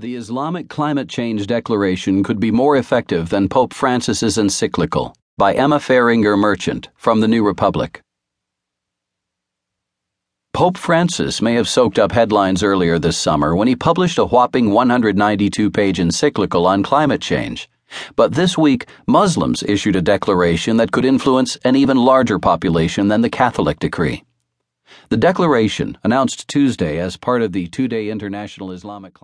The Islamic Climate Change Declaration could be more effective than Pope Francis's encyclical by Emma Foehringer Merchant from the New Republic. Pope Francis may have soaked up headlines earlier this summer when he published a whopping 192 page encyclical on climate change. But this week, Muslims issued a declaration that could influence an even larger population than the Catholic decree. The declaration, announced Tuesday as part of the two day International Islamic